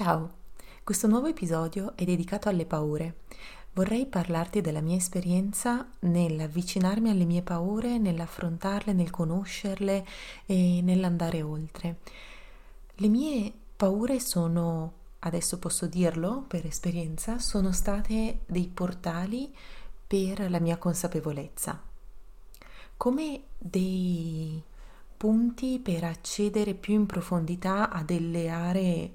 Ciao, questo nuovo episodio è dedicato alle paure. Vorrei parlarti della mia esperienza nell'avvicinarmi alle mie paure, nell'affrontarle, nel conoscerle e nell'andare oltre. Le mie paure sono, adesso posso dirlo per esperienza, sono state dei portali per la mia consapevolezza, come dei punti per accedere più in profondità a delle aree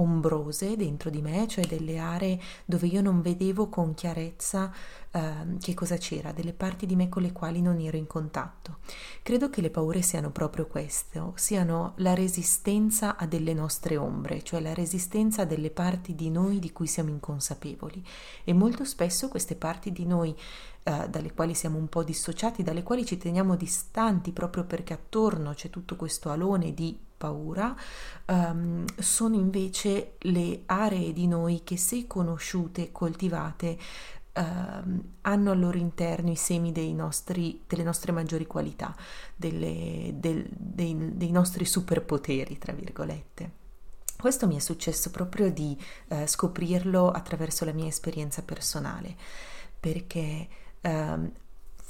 ombrose dentro di me, cioè delle aree dove io non vedevo con chiarezza eh, che cosa c'era, delle parti di me con le quali non ero in contatto. Credo che le paure siano proprio questo, siano la resistenza a delle nostre ombre, cioè la resistenza a delle parti di noi di cui siamo inconsapevoli e molto spesso queste parti di noi eh, dalle quali siamo un po' dissociati, dalle quali ci teniamo distanti proprio perché attorno c'è tutto questo alone di paura, um, sono invece le aree di noi che se conosciute, coltivate, Uh, hanno al loro interno i semi nostri, delle nostre maggiori qualità, delle, del, dei, dei, nostri superpoteri, tra virgolette. Questo mi è successo proprio di uh, scoprirlo attraverso la mia esperienza personale, perché uh,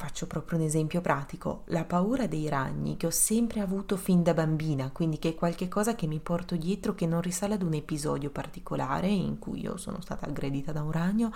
Faccio proprio un esempio pratico, la paura dei ragni che ho sempre avuto fin da bambina, quindi che è qualcosa che mi porto dietro che non risale ad un episodio particolare in cui io sono stata aggredita da un ragno,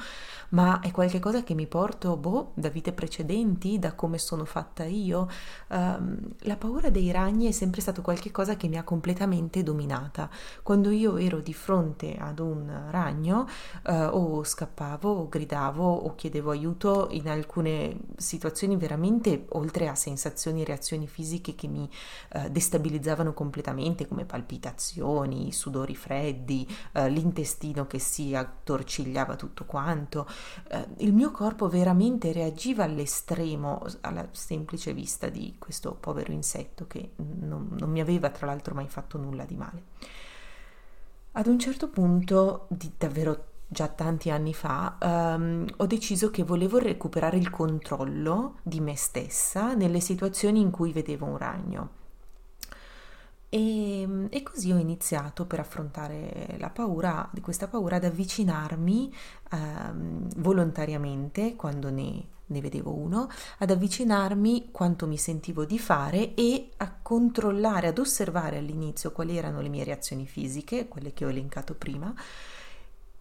ma è qualcosa che mi porto boh, da vite precedenti, da come sono fatta io. Um, la paura dei ragni è sempre stato qualcosa che mi ha completamente dominata. Quando io ero di fronte ad un ragno uh, o scappavo o gridavo o chiedevo aiuto in alcune situazioni situazioni veramente, oltre a sensazioni e reazioni fisiche che mi eh, destabilizzavano completamente, come palpitazioni, sudori freddi, eh, l'intestino che si attorcigliava tutto quanto, eh, il mio corpo veramente reagiva all'estremo alla semplice vista di questo povero insetto che non, non mi aveva tra l'altro mai fatto nulla di male. Ad un certo punto, di davvero già tanti anni fa, um, ho deciso che volevo recuperare il controllo di me stessa nelle situazioni in cui vedevo un ragno. E, e, così ho iniziato per affrontare la paura, di questa paura ad avvicinarmi um, volontariamente quando ne, ne vedevo uno, ad avvicinarmi quanto mi sentivo di fare e a controllare, ad osservare all'inizio quali erano le mie reazioni fisiche, quelle che ho elencato prima,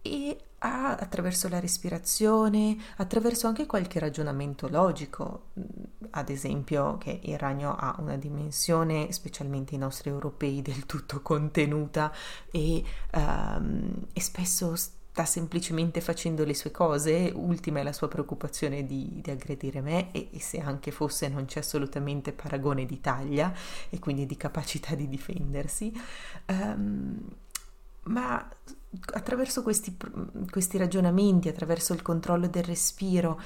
e a, attraverso la respirazione, attraverso anche qualche ragionamento logico, mm, ad esempio che il ragno ha una dimensione, specialmente i nostri europei, del tutto contenuta e, um, e spesso sta semplicemente facendo le sue cose, ultima è la sua preoccupazione di, di aggredire me e, e, se anche fosse non c'è assolutamente paragone di taglia e quindi di capacità di difendersi. Um, ma attraverso questi, questi ragionamenti, attraverso il controllo del respiro,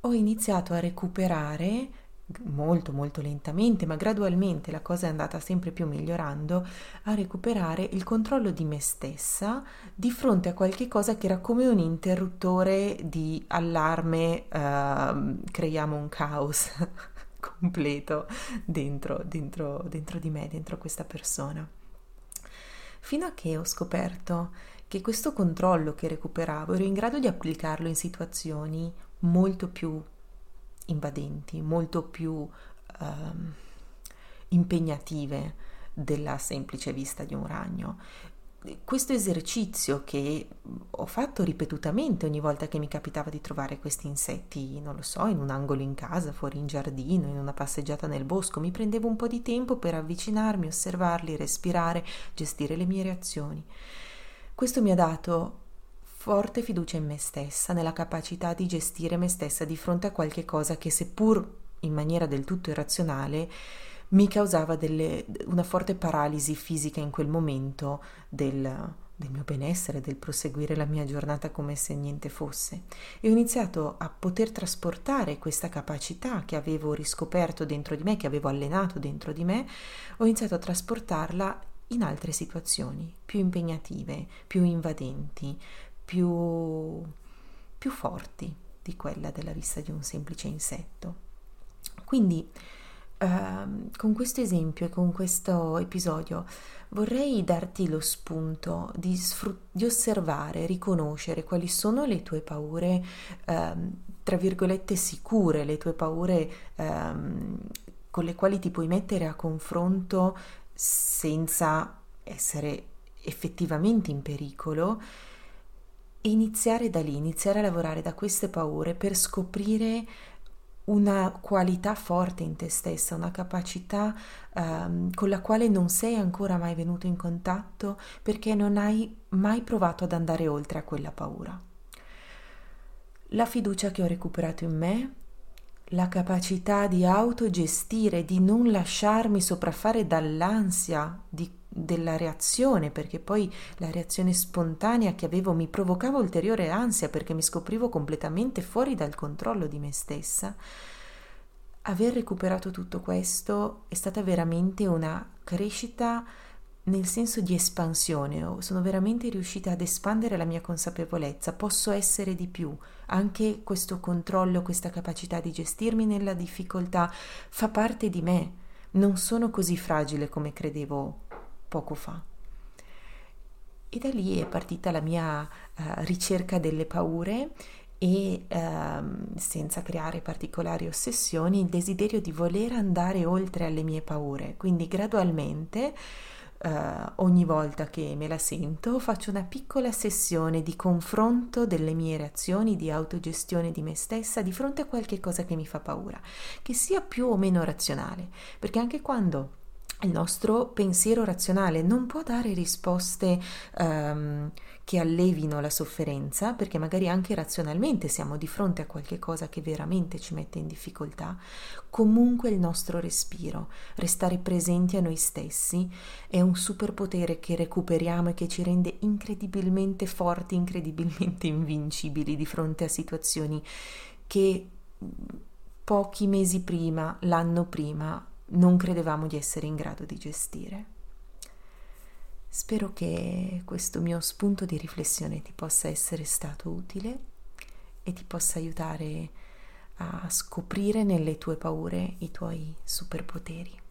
ho iniziato a recuperare molto molto lentamente, ma gradualmente la cosa è andata sempre più migliorando, a recuperare il controllo di me stessa di fronte a qualche cosa che era come un interruttore di allarme, uh, creiamo un caos completo dentro, dentro, dentro di me, dentro questa persona fino a che ho scoperto che questo controllo che recuperavo ero in grado di applicarlo in situazioni molto più invadenti, molto più um, impegnative della semplice vista di un ragno questo esercizio che ho fatto ripetutamente ogni volta che mi capitava di trovare questi insetti, non lo so, in un angolo in casa, fuori in giardino, in una passeggiata nel bosco, mi prendevo un po' di tempo per avvicinarmi, osservarli, respirare, gestire le mie reazioni. Questo mi ha dato forte fiducia in me stessa, nella capacità di gestire me stessa di fronte a qualche cosa che seppur in maniera del tutto irrazionale mi causava delle, una forte paralisi fisica in quel momento del, del mio benessere, del proseguire la mia giornata come se niente fosse. E ho iniziato a poter trasportare questa capacità che avevo riscoperto dentro di me, che avevo allenato dentro di me, ho iniziato a trasportarla in altre situazioni più impegnative, più invadenti, più, più forti di quella della vista di un semplice insetto. Quindi Uh, con questo esempio e con questo episodio vorrei darti lo spunto di, sfrut- di osservare, riconoscere quali sono le tue paure, uh, tra virgolette, sicure, le tue paure uh, con le quali ti puoi mettere a confronto senza essere effettivamente in pericolo e iniziare da lì, iniziare a lavorare da queste paure per scoprire una qualità forte in te stessa, una capacità um, con la quale non sei ancora mai venuto in contatto perché non hai mai provato ad andare oltre a quella paura. La fiducia che ho recuperato in me, la capacità di autogestire, di non lasciarmi sopraffare dall'ansia di della reazione, perché poi la reazione spontanea che avevo mi provocava ulteriore ansia perché mi scoprivo completamente fuori dal controllo di me stessa. Aver recuperato tutto questo è stata veramente una crescita nel senso di espansione, sono veramente riuscita ad espandere la mia consapevolezza, posso essere di più, anche questo controllo, questa capacità di gestirmi nella difficoltà fa parte di me, non sono così fragile come credevo poco fa. E da lì è partita la mia uh, ricerca delle paure e uh, senza creare particolari ossessioni il desiderio di voler andare oltre alle mie paure. Quindi gradualmente Uh, ogni volta che me la sento faccio una piccola sessione di confronto delle mie reazioni, di autogestione di me stessa di fronte a qualche cosa che mi fa paura, che sia più o meno razionale, perché anche quando il nostro pensiero razionale non può dare risposte um, che allevino la sofferenza, perché magari anche razionalmente siamo di fronte a qualche cosa che veramente ci mette in difficoltà, comunque il nostro respiro, restare presenti a noi stessi, è un superpotere che recuperiamo e che ci rende incredibilmente forti, incredibilmente invincibili di fronte a situazioni che pochi mesi prima, l'anno prima, non credevamo di essere in grado di gestire. Spero che questo mio spunto di riflessione ti possa essere stato utile e ti possa aiutare a scoprire nelle tue paure i tuoi superpoteri.